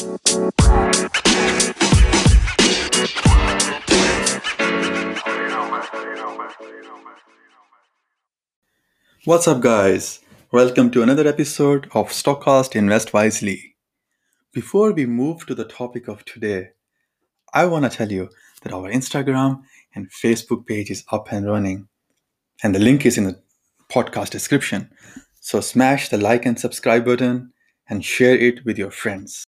What's up, guys? Welcome to another episode of Stockcast Invest Wisely. Before we move to the topic of today, I want to tell you that our Instagram and Facebook page is up and running, and the link is in the podcast description. So smash the like and subscribe button and share it with your friends.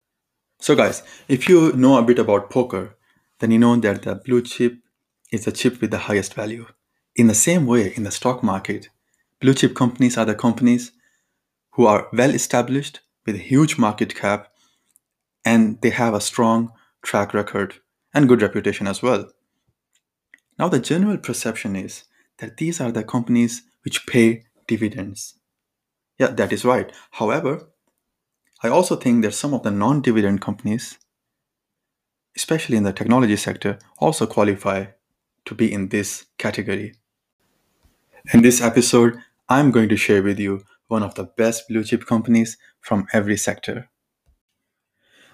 So, guys, if you know a bit about poker, then you know that the blue chip is the chip with the highest value. In the same way, in the stock market, blue chip companies are the companies who are well established with a huge market cap and they have a strong track record and good reputation as well. Now, the general perception is that these are the companies which pay dividends. Yeah, that is right. However, I also think that some of the non dividend companies, especially in the technology sector, also qualify to be in this category. In this episode, I'm going to share with you one of the best blue chip companies from every sector.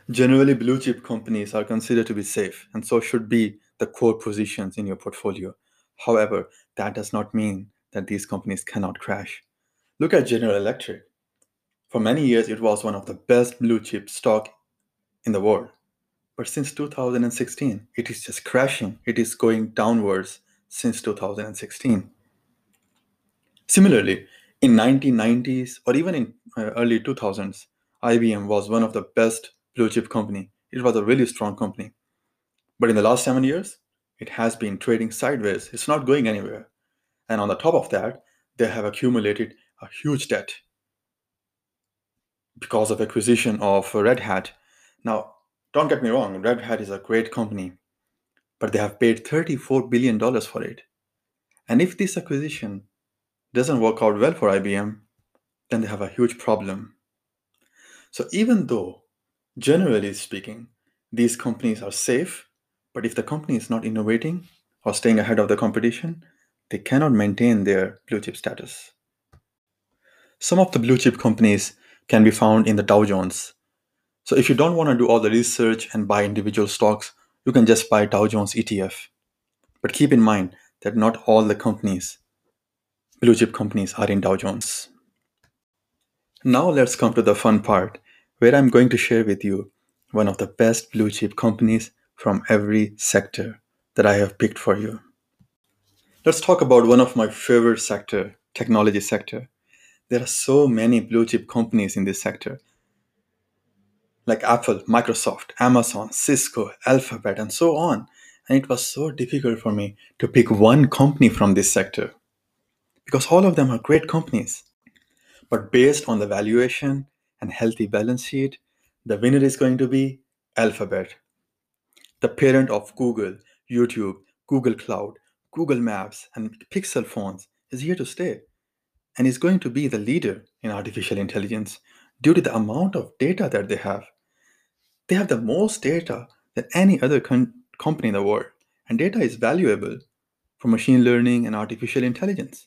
Generally, blue chip companies are considered to be safe and so should be the core positions in your portfolio. However, that does not mean that these companies cannot crash. Look at General Electric. For many years, it was one of the best blue chip stock in the world. But since 2016, it is just crashing. It is going downwards since 2016. Similarly, in 1990s or even in uh, early 2000s, IBM was one of the best blue chip company. It was a really strong company. But in the last seven years, it has been trading sideways. It's not going anywhere. And on the top of that, they have accumulated a huge debt because of acquisition of uh, Red Hat. Now, don't get me wrong, Red Hat is a great company, but they have paid $34 billion for it. And if this acquisition doesn't work out well for IBM, then they have a huge problem. So even though, generally speaking, these companies are safe, but if the company is not innovating or staying ahead of the competition, they cannot maintain their blue chip status. Some of the blue chip companies can be found in the Dow Jones. So if you don't want to do all the research and buy individual stocks, you can just buy Dow Jones ETF. But keep in mind that not all the companies, blue chip companies, are in Dow Jones. Now let's come to the fun part, where I'm going to share with you one of the best blue chip companies from every sector that I have picked for you. Let's talk about one of my favorite sector, technology sector. There are so many blue chip companies in this sector like Apple, Microsoft, Amazon, Cisco, Alphabet, and so on. And it was so difficult for me to pick one company from this sector because all of them are great companies. But based on the valuation and healthy balance sheet, the winner is going to be Alphabet, the parent of Google, YouTube, Google Cloud, Google Maps, and Pixel phones, is here to stay and is going to be the leader in artificial intelligence due to the amount of data that they have. They have the most data than any other con- company in the world, and data is valuable for machine learning and artificial intelligence.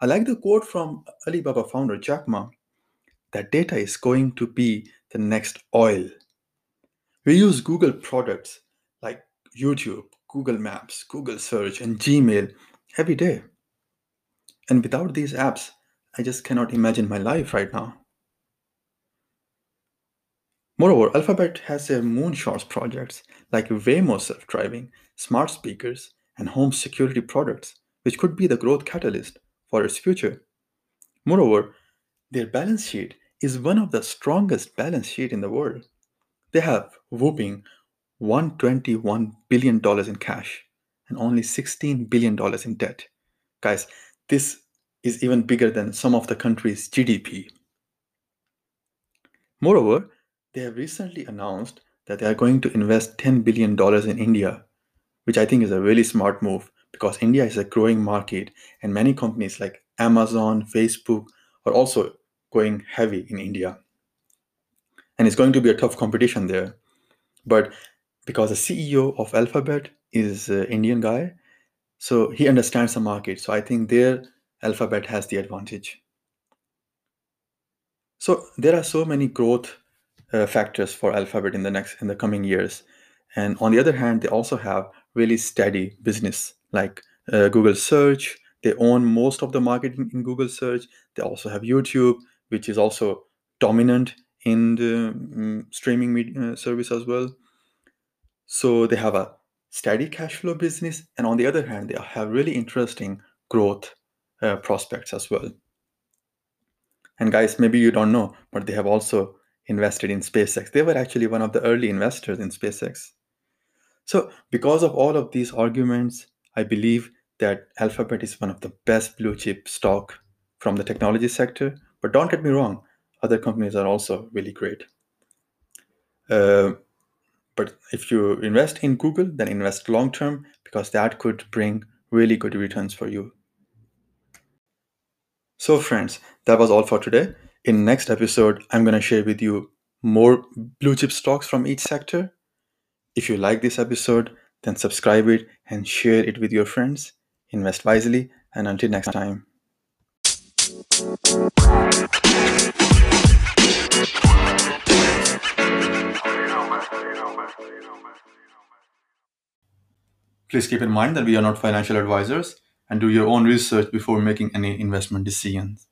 I like the quote from Alibaba founder Jack Ma that data is going to be the next oil. We use Google products like YouTube, Google Maps, Google Search, and Gmail every day. And without these apps, I just cannot imagine my life right now. Moreover, Alphabet has their moonshots projects like Waymo self driving, smart speakers, and home security products, which could be the growth catalyst for its future. Moreover, their balance sheet is one of the strongest balance sheet in the world. They have whooping $121 billion in cash and only $16 billion in debt. Guys, this is even bigger than some of the country's GDP. Moreover, they have recently announced that they are going to invest $10 billion in India, which I think is a really smart move because India is a growing market and many companies like Amazon, Facebook are also going heavy in India. And it's going to be a tough competition there. But because the CEO of Alphabet is an Indian guy, so he understands the market. So I think there Alphabet has the advantage. So there are so many growth uh, factors for Alphabet in the next in the coming years. And on the other hand, they also have really steady business like uh, Google Search. They own most of the marketing in Google Search. They also have YouTube, which is also dominant in the um, streaming media service as well. So they have a steady cash flow business, and on the other hand, they have really interesting growth uh, prospects as well. And guys, maybe you don't know, but they have also invested in SpaceX. They were actually one of the early investors in SpaceX. So, because of all of these arguments, I believe that Alphabet is one of the best blue chip stock from the technology sector. But don't get me wrong, other companies are also really great. Uh, but if you invest in Google, then invest long term because that could bring really good returns for you. So, friends, that was all for today. In next episode, I'm going to share with you more blue chip stocks from each sector. If you like this episode, then subscribe it and share it with your friends. Invest wisely, and until next time. Please keep in mind that we are not financial advisors and do your own research before making any investment decisions.